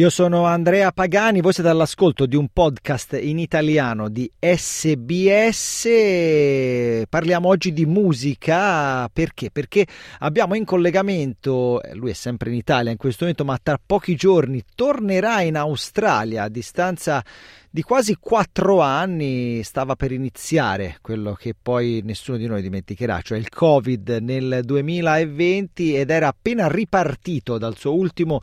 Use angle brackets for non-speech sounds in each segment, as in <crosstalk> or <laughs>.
Io sono Andrea Pagani, voi siete all'ascolto di un podcast in italiano di SBS. Parliamo oggi di musica perché? Perché abbiamo in collegamento, eh, lui è sempre in Italia in questo momento, ma tra pochi giorni tornerà in Australia a distanza di quasi quattro anni stava per iniziare quello che poi nessuno di noi dimenticherà, cioè il Covid nel 2020 ed era appena ripartito dal suo ultimo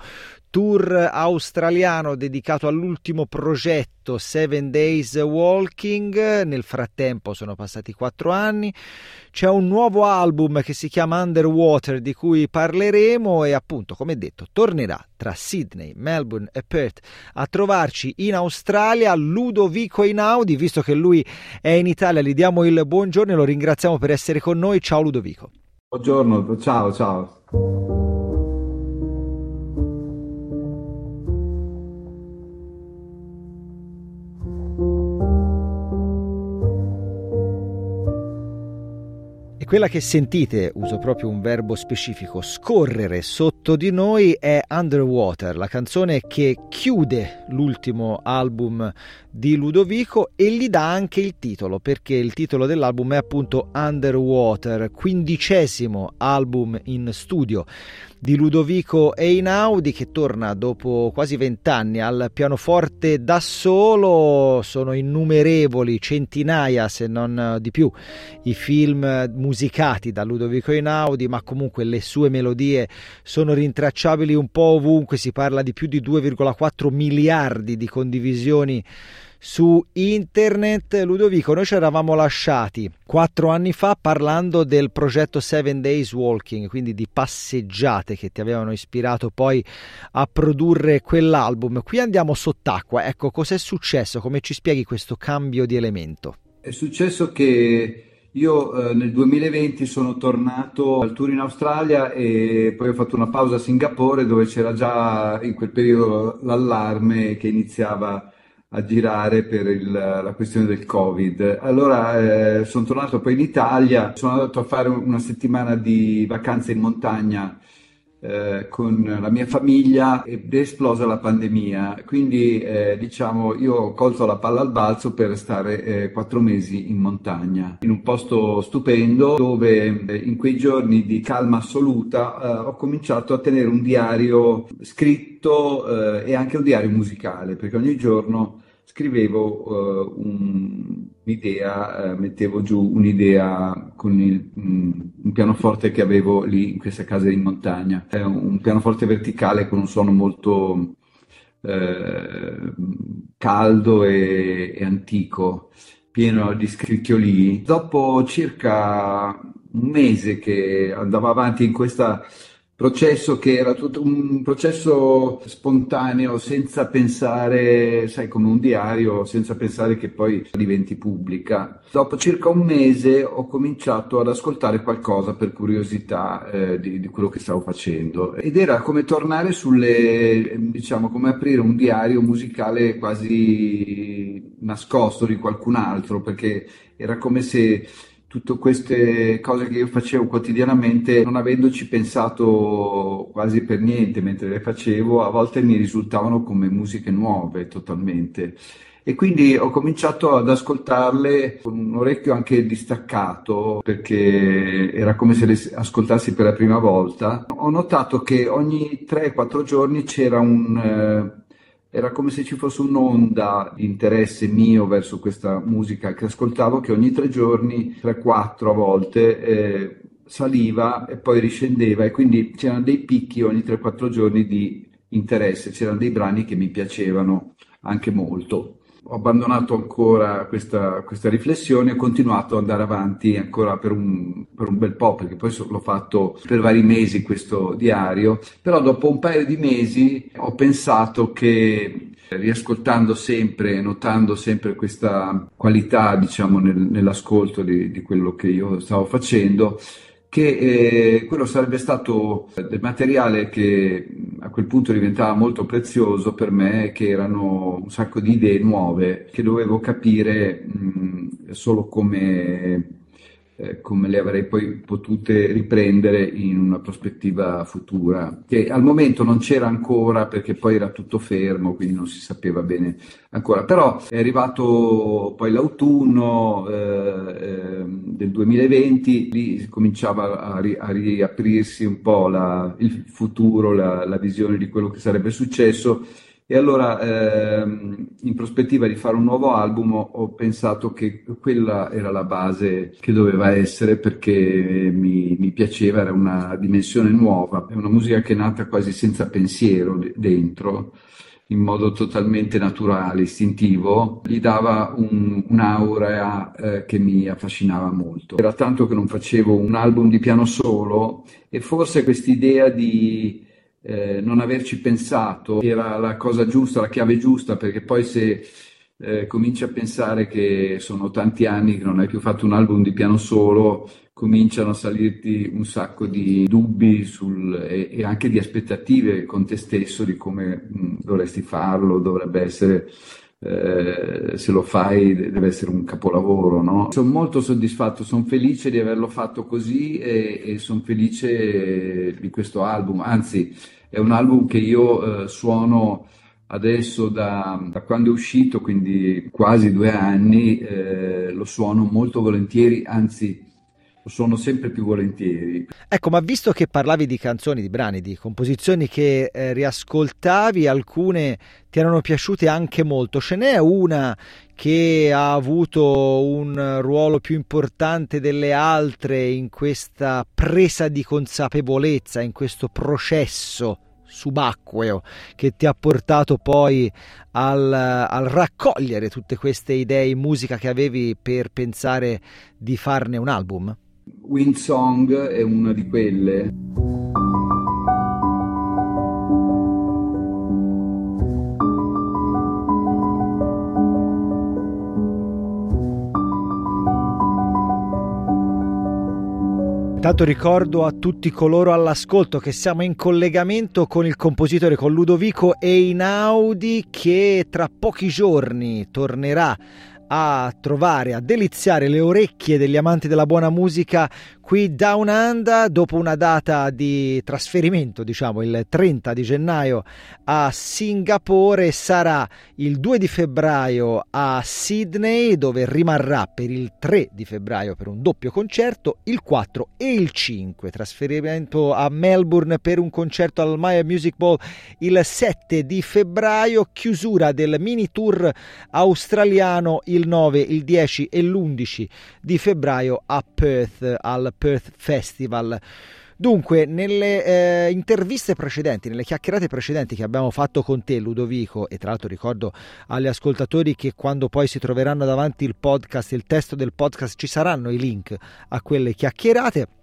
tour australiano dedicato all'ultimo progetto Seven Days Walking. Nel frattempo sono passati quattro anni. C'è un nuovo album che si chiama Underwater di cui parleremo e appunto, come detto, tornerà tra Sydney, Melbourne e Perth a trovarci in Australia Ludovico Inaudi, visto che lui è in Italia, gli diamo il buongiorno e lo ringraziamo per essere con noi. Ciao Ludovico. Buongiorno, ciao ciao. Quella che sentite, uso proprio un verbo specifico, scorrere sotto di noi è Underwater, la canzone che chiude l'ultimo album di Ludovico e gli dà anche il titolo, perché il titolo dell'album è appunto Underwater, quindicesimo album in studio di Ludovico Einaudi che torna dopo quasi vent'anni al pianoforte da solo. Sono innumerevoli, centinaia se non di più, i film musicati da Ludovico Einaudi, ma comunque le sue melodie sono rintracciabili un po' ovunque. Si parla di più di 2,4 miliardi di condivisioni su internet. Ludovico, noi ci eravamo lasciati quattro anni fa parlando del progetto Seven Days Walking, quindi di passeggiate che ti avevano ispirato poi a produrre quell'album. Qui andiamo sott'acqua. Ecco, cos'è successo? Come ci spieghi questo cambio di elemento? È successo che io eh, nel 2020 sono tornato al tour in Australia e poi ho fatto una pausa a Singapore dove c'era già in quel periodo l'allarme che iniziava a girare per il, la questione del Covid. Allora eh, sono tornato poi in Italia, sono andato a fare una settimana di vacanze in montagna eh, con la mia famiglia ed è esplosa la pandemia. Quindi eh, diciamo io ho colto la palla al balzo per stare eh, quattro mesi in montagna, in un posto stupendo dove eh, in quei giorni di calma assoluta eh, ho cominciato a tenere un diario scritto e anche un diario musicale, perché ogni giorno scrivevo un, un'idea, mettevo giù un'idea con il, un pianoforte che avevo lì in questa casa in montagna. È un pianoforte verticale con un suono molto eh, caldo e, e, antico, pieno di scricchiolii. Dopo circa un mese che andavo avanti in questa processo che era tutto un processo spontaneo, senza pensare, sai, come un diario, senza pensare che poi diventi pubblica. Dopo circa un mese ho cominciato ad ascoltare qualcosa per curiosità eh, di, di, quello che stavo facendo ed era come tornare sulle, diciamo, come aprire un diario musicale quasi nascosto di qualcun altro, perché era come se tutte queste cose che io facevo quotidianamente, non avendoci pensato quasi per niente mentre le facevo, a volte mi risultavano come musiche nuove totalmente. E quindi ho cominciato ad ascoltarle con un orecchio anche distaccato, perché era come se le ascoltassi per la prima volta. Ho notato che ogni 3-4 giorni c'era un... Eh, era come se ci fosse un'onda di interesse mio verso questa musica che ascoltavo che ogni tre giorni, tre, quattro a volte, eh, saliva e poi riscendeva. E quindi c'erano dei picchi ogni 3-4 giorni di interesse, c'erano dei brani che mi piacevano anche molto ho abbandonato ancora questa, questa, riflessione e ho continuato ad andare avanti ancora per un, per un, bel po', perché poi l'ho fatto per vari mesi questo diario, però dopo un paio di mesi ho pensato che riascoltando sempre, notando sempre questa qualità, diciamo, nel, nell'ascolto di, di quello che io stavo facendo, che eh, quello sarebbe stato del materiale che a quel punto diventava molto prezioso per me che erano un sacco di idee nuove che dovevo capire mh, solo come eh, come le avrei poi potute riprendere in una prospettiva futura, che al momento non c'era ancora perché poi era tutto fermo, quindi non si sapeva bene ancora. Però è arrivato poi l'autunno eh, eh, del 2020, lì cominciava a, ri- a riaprirsi un po' la, il futuro, la, la visione di quello che sarebbe successo e allora, ehm, in prospettiva di fare un nuovo album, ho pensato che quella era la base che doveva essere perché mi, mi piaceva, era una dimensione nuova, è una musica che è nata quasi senza pensiero dentro in modo totalmente naturale, istintivo, gli dava un, un'aura eh, che mi affascinava molto. Era tanto che non facevo un album di piano solo e forse quest'idea di eh, non averci pensato era la cosa giusta, la chiave giusta, perché poi se eh, cominci a pensare che sono tanti anni che non hai più fatto un album di piano solo, cominciano a salirti un sacco di dubbi sul, e, e, anche di aspettative con te stesso di come mh, dovresti farlo, dovrebbe essere eh, se lo fai deve essere un capolavoro. No? Sono molto soddisfatto, sono felice di averlo fatto così e, e sono felice di questo album, anzi è un album che io eh, suono adesso da, da, quando è uscito, quindi quasi due anni, eh, lo suono molto volentieri, anzi lo suono sempre più volentieri. Ecco, ma visto che parlavi di canzoni, di brani, di composizioni che eh, riascoltavi, alcune ti erano piaciute anche molto, ce n'è una che ha avuto un ruolo più importante delle altre in questa presa di consapevolezza, in questo processo subacqueo che ti ha portato poi al, al, raccogliere tutte queste idee in musica che avevi per pensare di farne un album? Wind Song è una di quelle. Intanto ricordo a tutti coloro all'ascolto che siamo in collegamento con il compositore, con Ludovico Einaudi che tra pochi giorni tornerà a trovare, a deliziare le orecchie degli amanti della buona musica qui Down Under dopo una data di trasferimento, diciamo il 30 di gennaio a Singapore, sarà il 2 di febbraio a Sydney dove rimarrà per il 3 di febbraio per un doppio concerto, il 4 e il 5 trasferimento a Melbourne per un concerto al Maya Music Bowl il 7 di febbraio, chiusura del mini tour australiano il 9, il 10 e l'11 di febbraio a Perth al Perth Festival. Dunque, nelle eh, interviste precedenti, nelle chiacchierate precedenti che abbiamo fatto con te, Ludovico, e tra l'altro ricordo agli ascoltatori che quando poi si troveranno davanti il podcast, il testo del podcast, ci saranno i link a quelle chiacchierate.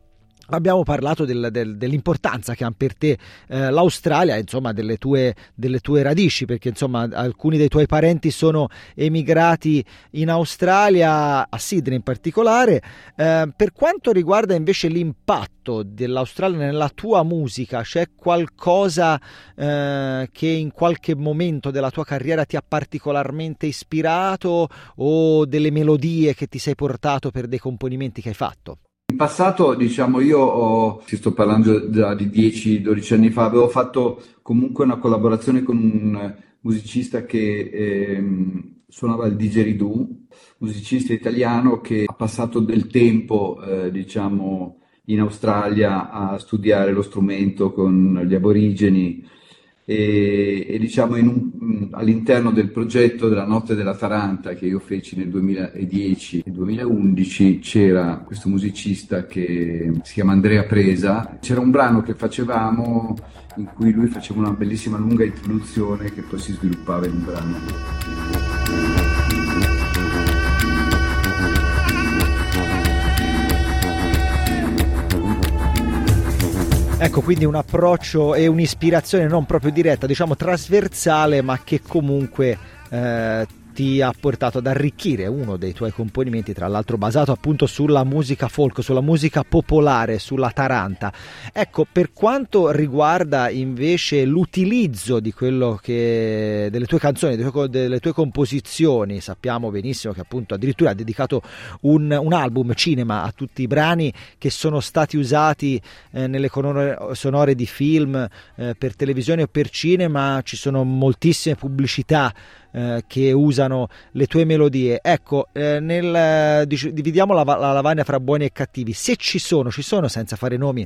Abbiamo parlato del, del, dell'importanza che ha per te eh, l'Australia, insomma, delle tue, delle tue, radici, perché insomma alcuni dei tuoi parenti sono emigrati in Australia, a Sydney in particolare. Eh, per quanto riguarda invece l'impatto dell'Australia nella tua musica, c'è qualcosa eh, che in qualche momento della tua carriera ti ha particolarmente ispirato o delle melodie che ti sei portato per dei componimenti che hai fatto? In passato, diciamo, io ho, ti sto parlando già di 10-12 anni fa, avevo fatto comunque una collaborazione con un musicista che ehm, suonava il didgeridoo, musicista italiano che ha passato del tempo, eh, diciamo, in Australia a studiare lo strumento con gli aborigeni e, e diciamo un, all'interno del progetto della Notte della Taranta che io feci nel 2010 e 2011 c'era questo musicista che si chiama Andrea Presa, c'era un brano che facevamo in cui lui faceva una bellissima lunga introduzione che poi si sviluppava in un brano. Ecco, quindi un approccio e un'ispirazione non proprio diretta, diciamo trasversale, ma che comunque eh, ti ha portato ad arricchire uno dei tuoi componimenti, tra l'altro basato appunto sulla musica folk, sulla musica popolare, sulla taranta. Ecco, per quanto riguarda invece l'utilizzo di quello che delle tue canzoni, delle tue, composizioni, sappiamo benissimo che appunto addirittura ha dedicato un, un album cinema a tutti i brani che sono stati usati eh, nelle colonne sonore di film eh, per televisione o per cinema, ci sono moltissime pubblicità eh, che usano le tue melodie. Ecco, eh, nel, dividiamo la, la lavagna fra buoni e cattivi. Se ci sono, ci sono senza fare nomi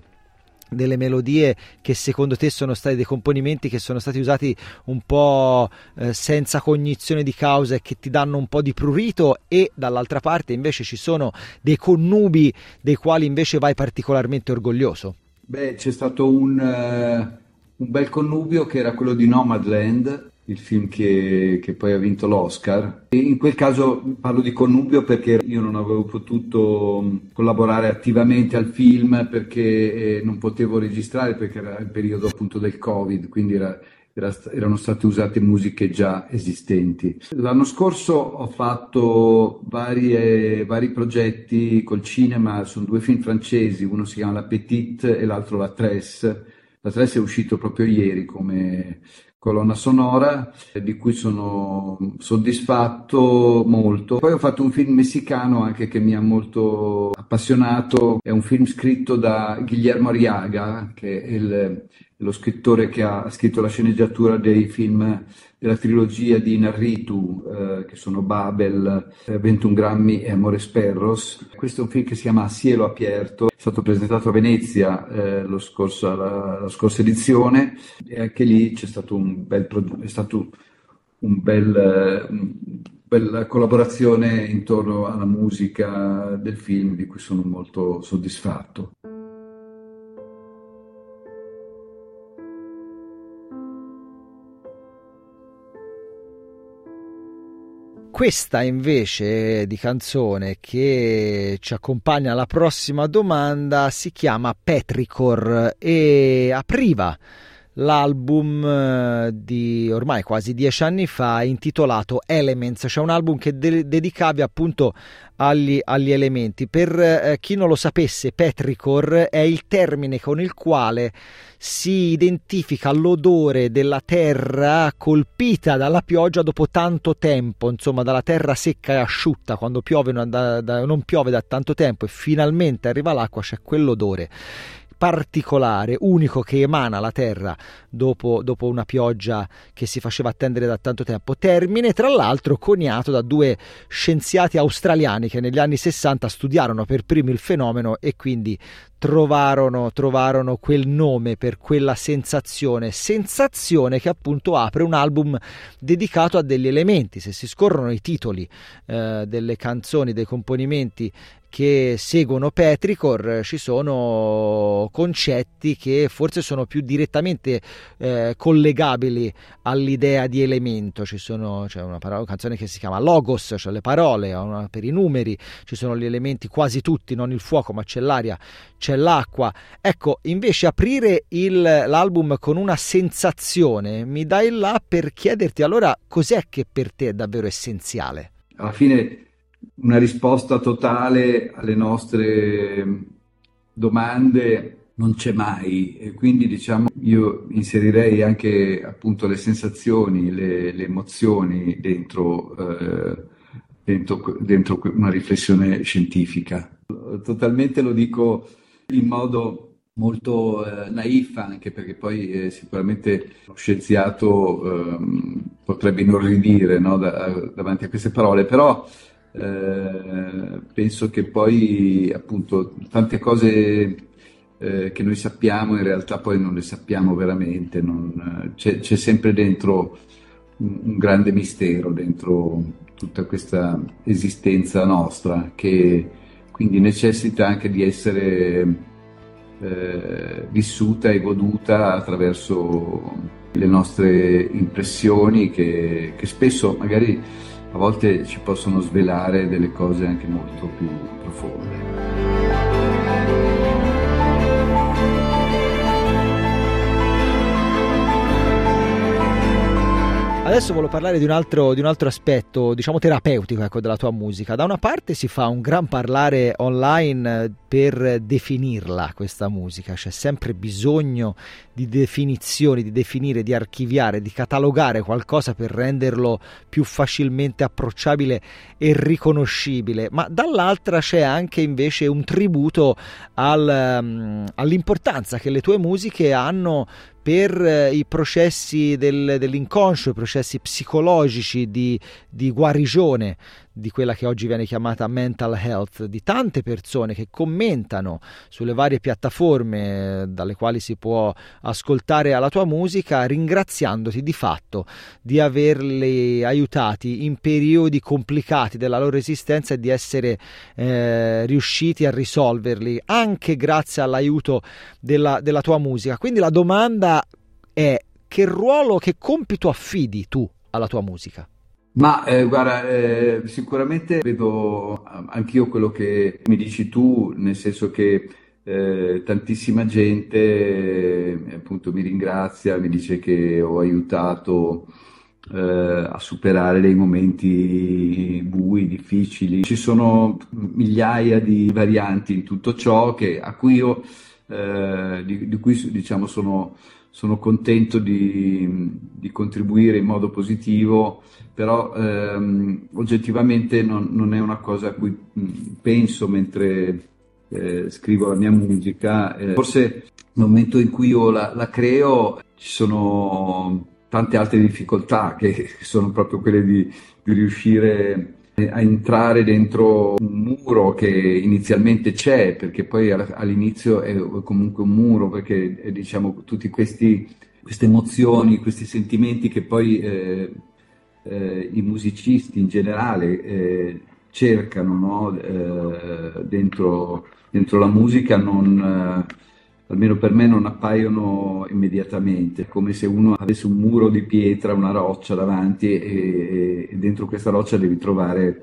delle melodie che secondo te sono stati dei componimenti che sono stati usati un po' eh, senza cognizione di causa e che ti danno un po' di prurito e dall'altra parte invece ci sono dei connubi dei quali invece vai particolarmente orgoglioso? Beh, c'è stato un, uh, un bel connubio che era quello di Nomadland il film che, che, poi ha vinto l'Oscar. E in quel caso parlo di connubio perché io non avevo potuto mm, collaborare attivamente al film perché eh, non potevo registrare perché era il periodo appunto del Covid, quindi era, era, erano state usate musiche già esistenti. L'anno scorso ho fatto varie, vari progetti col cinema, sono due film francesi, uno si chiama La Petite e l'altro La Tresse. La Tresse è uscito proprio ieri come colonna sonora di cui sono soddisfatto molto. Poi ho fatto un film messicano anche che mi ha molto appassionato, è un film scritto da Guillermo Arriaga, che è il, lo scrittore che ha scritto la sceneggiatura dei film della trilogia di Narritu, eh, che sono Babel, 21 grammi e Amores Perros. Questo è un film che si chiama A cielo aperto, è stato presentato a Venezia eh, scorso, la, la, scorsa edizione e anche lì c'è stato un bel prodotto, è stato un bel... Bella collaborazione intorno alla musica del film di cui sono molto soddisfatto. Questa invece di canzone che ci accompagna alla prossima domanda si chiama Petricor e apriva l'album eh, di ormai quasi dieci anni fa intitolato Elements, cioè un album che de- dedicavi appunto agli, agli elementi. Per eh, chi non lo sapesse, petricor è il termine con il quale si identifica l'odore della terra colpita dalla pioggia dopo tanto tempo, insomma dalla terra secca e asciutta, quando piove, da, da, non piove da tanto tempo e finalmente arriva l'acqua, c'è quell'odore particolare, unico che emana la Terra dopo, dopo, una pioggia che si faceva attendere da tanto tempo. Termine, tra l'altro, coniato da due scienziati australiani che negli anni 60 studiarono per primi il fenomeno e quindi trovarono, trovarono quel nome per quella sensazione, sensazione che appunto apre un album dedicato a degli elementi. Se si scorrono i titoli eh, delle canzoni, dei componimenti che seguono Petricor ci sono concetti che forse sono più direttamente eh, collegabili all'idea di elemento. Ci sono, c'è una, parola, una, canzone che si chiama Logos, cioè le parole, una, per i numeri, ci sono gli elementi quasi tutti, non il fuoco, ma c'è l'aria, c'è l'acqua. Ecco, invece aprire il, l'album con una sensazione mi dai là per chiederti allora cos'è che per te è davvero essenziale. Alla fine una risposta totale alle nostre domande non c'è mai e quindi diciamo io inserirei anche appunto le sensazioni, le, le emozioni dentro, eh, dentro, dentro, una riflessione scientifica. Totalmente lo dico in modo molto eh, naif anche perché poi eh, sicuramente lo scienziato ehm, potrebbe inorridire no, da, davanti a queste parole, però eh, penso che poi appunto tante cose eh, che noi sappiamo in realtà poi non le sappiamo veramente, non, c'è, c'è, sempre dentro un, un, grande mistero, dentro tutta questa esistenza nostra che quindi necessita anche di essere eh, vissuta e goduta attraverso le nostre impressioni che, che spesso magari a volte ci possono svelare delle cose anche molto più profonde. Adesso voglio parlare di un altro, di un altro aspetto, diciamo terapeutico ecco, della tua musica. Da una parte si fa un gran parlare online per definirla questa musica, c'è sempre bisogno di definizioni, di definire, di archiviare, di catalogare qualcosa per renderlo più facilmente approcciabile e riconoscibile, ma dall'altra c'è anche invece un tributo al, um, all'importanza che le tue musiche hanno per eh, i processi del, dell'inconscio, i processi psicologici di, di guarigione di quella che oggi viene chiamata mental health, di tante persone che commentano sulle varie piattaforme eh, dalle quali si può ascoltare la tua musica, ringraziandoti di fatto di averli aiutati in periodi complicati della loro esistenza e di essere eh, riusciti a risolverli anche grazie all'aiuto della, della tua musica. Quindi la domanda è che ruolo, che compito affidi tu alla tua musica? Ma eh, guarda, eh, sicuramente vedo anch'io quello che mi dici tu, nel senso che eh, tantissima gente eh, appunto mi ringrazia, mi dice che ho aiutato eh, a superare dei momenti bui, difficili. Ci sono migliaia di varianti in tutto ciò che, a cui io, eh, di, di, cui diciamo sono sono contento di, di, contribuire in modo positivo, però ehm, oggettivamente non, non, è una cosa a cui penso mentre eh, scrivo la mia musica. Eh, forse nel momento in cui io la, la, creo ci sono tante altre difficoltà che <laughs> sono proprio quelle di, di riuscire a entrare dentro un muro che inizialmente c'è, perché poi all'inizio è comunque un muro, perché eh, diciamo questi, queste emozioni, questi sentimenti che poi eh, eh, i musicisti in generale eh, cercano no? Eh, dentro, dentro, la musica non eh, almeno per me non appaiono immediatamente, come se uno avesse un muro di pietra, una roccia davanti e, e dentro questa roccia devi trovare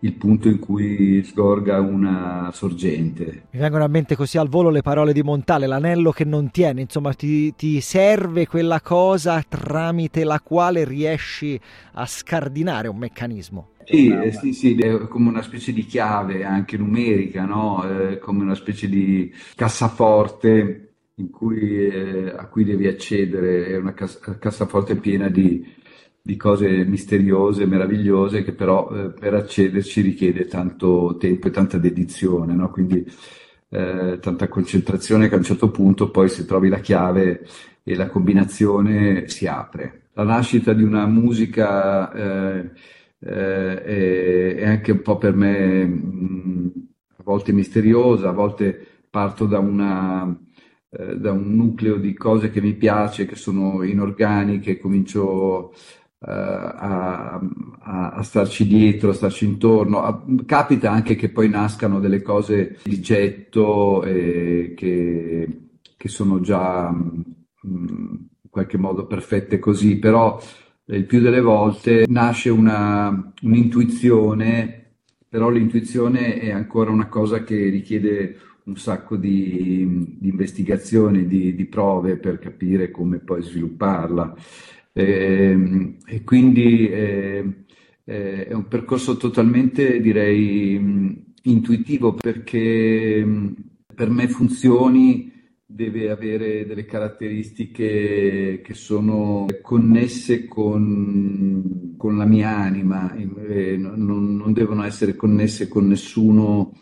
il punto in cui sgorga una sorgente. Mi vengono a mente così al volo le parole di Montale, l'anello che non tiene, insomma ti, ti serve quella cosa tramite la quale riesci a scardinare un meccanismo. Sì, eh, sì, sì, è come una specie di chiave anche numerica, no? eh, come una specie di cassaforte cui, eh, a cui devi accedere, è una cas- cassaforte piena di, di, cose misteriose, meravigliose, che però eh, per accederci richiede tanto tempo e tanta dedizione, no? quindi eh, tanta concentrazione che a un certo punto poi se trovi la chiave e la combinazione si apre. La nascita di una musica eh, eh, è, anche un po' per me mh, a volte misteriosa, a volte parto da, una, eh, da un nucleo di cose che mi piace, che sono inorganiche, comincio Uh, a, a, a, starci dietro, a starci intorno. A, capita anche che poi nascano delle cose di getto eh, che, che, sono già mh, in qualche modo perfette così, però il più delle volte nasce una, un'intuizione, però l'intuizione è ancora una cosa che richiede un sacco di, di investigazioni, di, di, prove per capire come poi svilupparla. E, ehm, e quindi eh, è un percorso totalmente, direi, intuitivo perché per me funzioni deve avere delle caratteristiche che sono connesse con, con la mia anima, eh, non, non, devono essere connesse con nessuno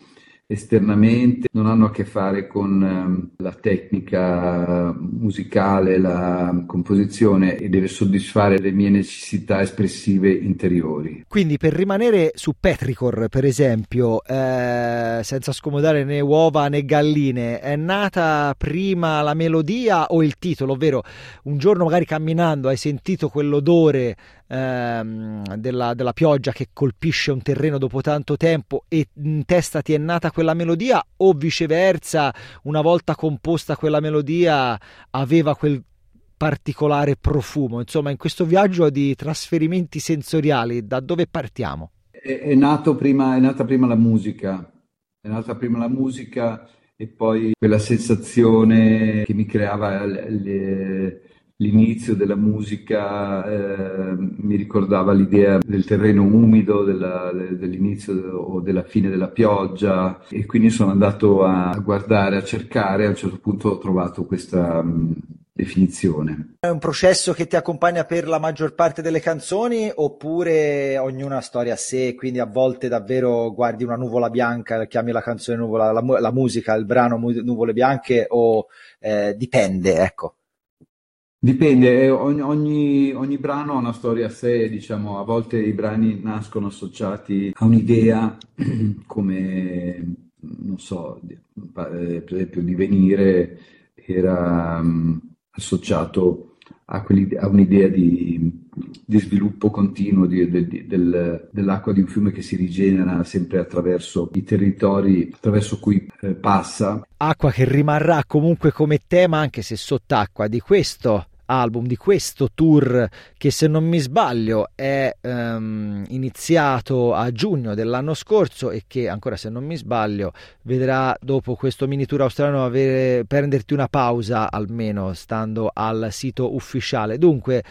esternamente, non hanno a che fare con ehm, la tecnica musicale, la composizione e deve soddisfare le mie necessità espressive interiori. Quindi per rimanere su Petricor, per esempio, eh, senza scomodare né uova né galline, è nata prima la melodia o il titolo, ovvero un giorno magari camminando hai sentito quell'odore ehm, della, della, pioggia che colpisce un terreno dopo tanto tempo e in testa ti è nata quella melodia o viceversa una volta composta quella melodia aveva quel particolare profumo insomma in questo viaggio di trasferimenti sensoriali da dove partiamo? È, è, prima, è nata prima la musica è nata prima la musica e poi quella sensazione che mi creava le, l'inizio della musica eh, mi ricordava l'idea del terreno umido, della, dell'inizio o della fine della pioggia e quindi sono andato a guardare, a cercare, a un certo punto ho trovato questa mh, definizione. È un processo che ti accompagna per la maggior parte delle canzoni oppure ognuna storia a sé, quindi a volte davvero guardi una nuvola bianca, chiami la canzone nuvola, la, la musica, il brano Nuvole Bianche o eh, dipende, ecco. Dipende, eh, ogni, ogni, ogni, brano ha una storia a sé, diciamo, a volte i brani nascono associati a un'idea <clears throat> come, non so, eh, per esempio Divenire era um, associato a, a un'idea di, di, sviluppo continuo di, di, del, dell'acqua di un fiume che si rigenera sempre attraverso i territori attraverso cui eh, passa. Acqua che rimarrà comunque come tema anche se sott'acqua di questo album, di questo tour che se non mi sbaglio è um, iniziato a giugno dell'anno scorso e che ancora se non mi sbaglio vedrà dopo questo mini tour australiano avere, prenderti una pausa almeno stando al sito ufficiale. Dunque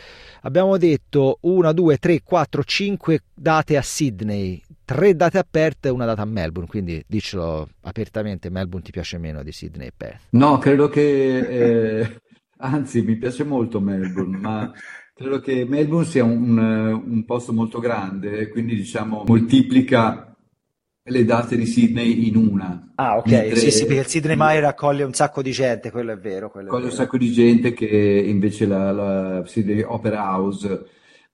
abbiamo detto 1, 2, 3, 4, 5 date a Sydney, tre date aperte e una data a Melbourne, quindi dicelo apertamente, Melbourne ti piace meno di Sydney e Perth? No, credo che... Eh... <laughs> Anzi, mi piace molto Melbourne, ma credo che Melbourne sia un, un posto molto grande, quindi diciamo moltiplica le date di Sydney in una. Ah, ok, Mentre... sì, sì, perché il Sydney mai raccoglie un sacco di gente, quello è vero. Raccoglie un sacco di gente che invece la, la Sydney Opera House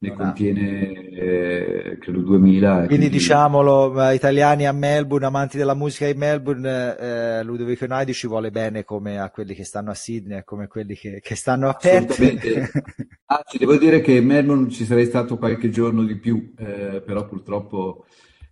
ne contiene eh, credo 2000. Quindi, quindi, diciamolo, eh, italiani a Melbourne, amanti della musica di Melbourne, eh, Ludovico Naidi ci vuole bene come a quelli che stanno a Sydney e come quelli che, che stanno a Perth. <laughs> Anzi, devo dire che Melbourne ci sarei stato qualche giorno di più, eh, però purtroppo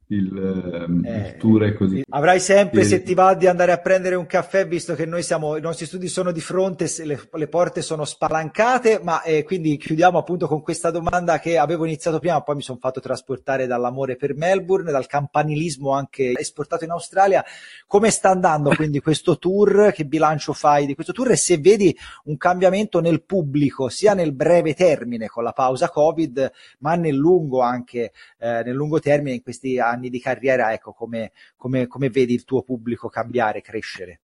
il, ehm, eh, il, tour è così. Avrai sempre, e... se ti va di andare a prendere un caffè, visto che noi siamo, i nostri studi sono di fronte, le, le porte sono spalancate, ma eh, quindi chiudiamo appunto con questa domanda che avevo iniziato prima, poi mi sono fatto trasportare dall'amore per Melbourne, dal campanilismo anche esportato in Australia. Come sta andando quindi questo tour? Che bilancio fai di questo tour? E se vedi un cambiamento nel pubblico, sia nel breve termine con la pausa Covid, ma nel lungo anche, eh, nel lungo termine in questi anni anni di carriera, ecco, come, come, come vedi il tuo pubblico cambiare, crescere?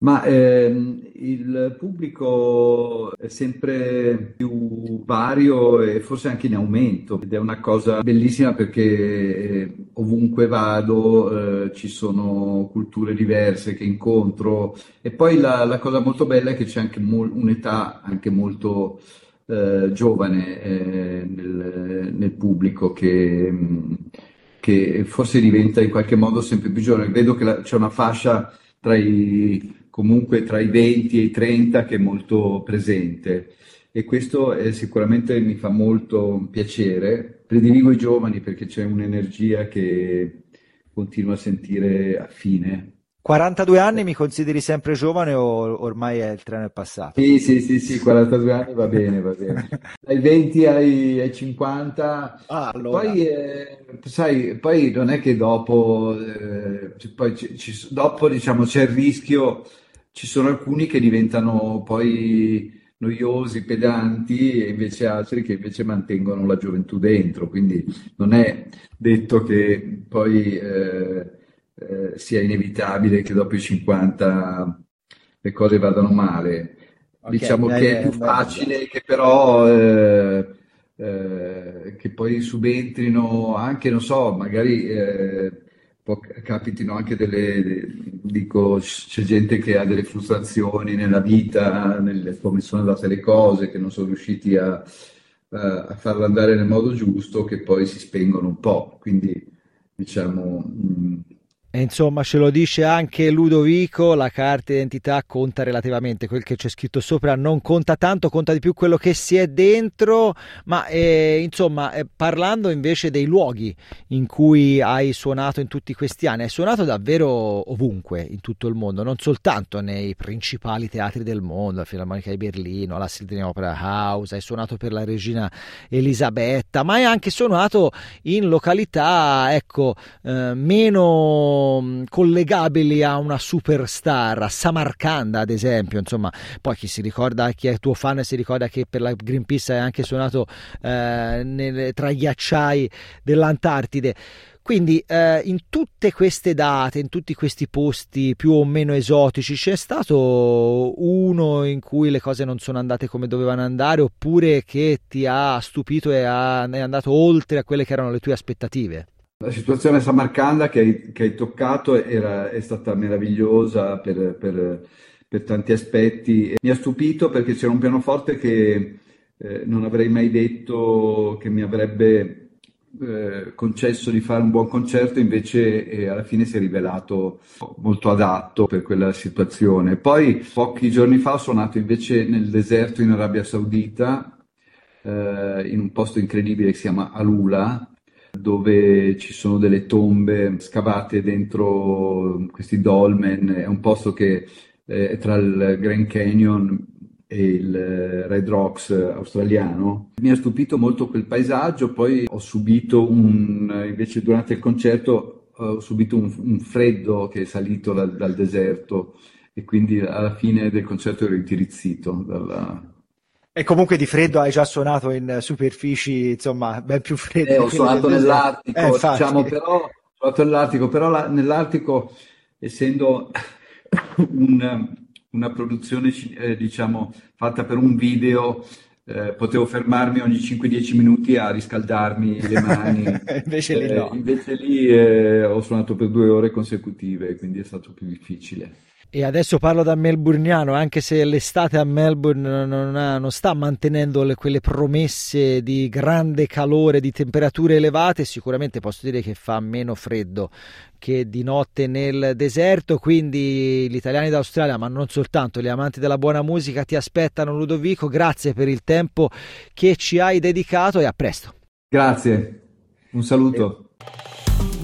Ma ehm, il pubblico è sempre più vario e forse anche in aumento ed è una cosa bellissima perché eh, ovunque vado eh, ci sono culture diverse che incontro e poi la, la cosa molto bella è che c'è anche mo- un'età anche molto eh, giovane eh, nel, nel, pubblico che... Mh, che forse diventa in qualche modo sempre più giovane. Vedo che la, c'è una fascia tra i, comunque tra i 20 e i 30 che è molto presente e questo è, sicuramente mi fa molto piacere. Prediligo i giovani perché c'è un'energia che continuo a sentire affine 42 anni mi consideri sempre giovane o ormai è il treno è passato? Sì, sì, sì, sì, 42 anni va bene, va bene. <laughs> Dai 20 ai, ai 50. Ah, allora. Poi, eh, sai, poi non è che dopo, eh, poi ci, ci, dopo diciamo, c'è il rischio, ci sono alcuni che diventano poi noiosi, pedanti e invece altri che invece mantengono la gioventù dentro, quindi non è detto che poi... Eh, eh, sia inevitabile che dopo i 50 le cose vadano male. Okay, diciamo beh, che è più facile che però eh, eh, che poi subentrino anche, non so, magari eh, capitino anche delle, dico, c'è gente che ha delle frustrazioni nella vita, nelle, come sono andate le cose, che non sono riusciti a, a farla andare nel modo giusto, che poi si spengono un po'. Quindi, diciamo, mh, e insomma, ce lo dice anche Ludovico, la carta d'identità conta relativamente, quel che c'è scritto sopra non conta tanto, conta di più quello che si è dentro, ma eh, insomma, eh, parlando invece dei luoghi in cui hai suonato in tutti questi anni, hai suonato davvero ovunque in tutto il mondo, non soltanto nei principali teatri del mondo, la Filarmonica di Berlino, la Sydney Opera House, hai suonato per la regina Elisabetta, ma hai anche suonato in località, ecco, eh, meno collegabili a una superstar, a Samarcanda ad esempio, insomma, poi chi si ricorda, chi è tuo fan si ricorda che per la Greenpeace hai anche suonato eh, nel, tra gli ghiacciai dell'Antartide. Quindi eh, in tutte queste date, in tutti questi posti più o meno esotici, c'è stato uno in cui le cose non sono andate come dovevano andare oppure che ti ha stupito e ha, è andato oltre a quelle che erano le tue aspettative? La situazione a Samarcanda che hai, che hai toccato era, è stata meravigliosa per, per, per, tanti aspetti. Mi ha stupito perché c'era un pianoforte che eh, non avrei mai detto che mi avrebbe eh, concesso di fare un buon concerto, invece eh, alla fine si è rivelato molto adatto per quella situazione. Poi pochi giorni fa ho suonato invece nel deserto in Arabia Saudita, eh, in un posto incredibile che si chiama Alula, dove ci sono delle tombe scavate dentro questi dolmen, è un posto che eh, è tra il Grand Canyon e il eh, Red Rocks australiano. Mi ha stupito molto quel paesaggio, poi ho subito un, invece durante il concerto ho subito un, un freddo che è salito dal, dal, deserto e quindi alla fine del concerto ero intirizzito dalla, e comunque di freddo hai già suonato in superfici, insomma, ben più fredde. Eh, ho suonato nell'Artico, eh, diciamo, però, suonato nell'Artico, però la, nell'Artico, essendo <laughs> un, una produzione eh, diciamo fatta per un video eh, potevo fermarmi ogni 5-10 minuti a riscaldarmi le <laughs> mani invece lì, no. Eh, invece lì eh, ho suonato per due ore consecutive quindi è stato più difficile e adesso parlo da melburniano, anche se l'estate a Melbourne non, ha, non sta mantenendo le, quelle promesse di grande calore, di temperature elevate, sicuramente posso dire che fa meno freddo che di notte nel deserto, quindi gli italiani d'Australia, ma non soltanto, gli amanti della buona musica ti aspettano Ludovico, grazie per il tempo che ci hai dedicato e a presto. Grazie, un saluto.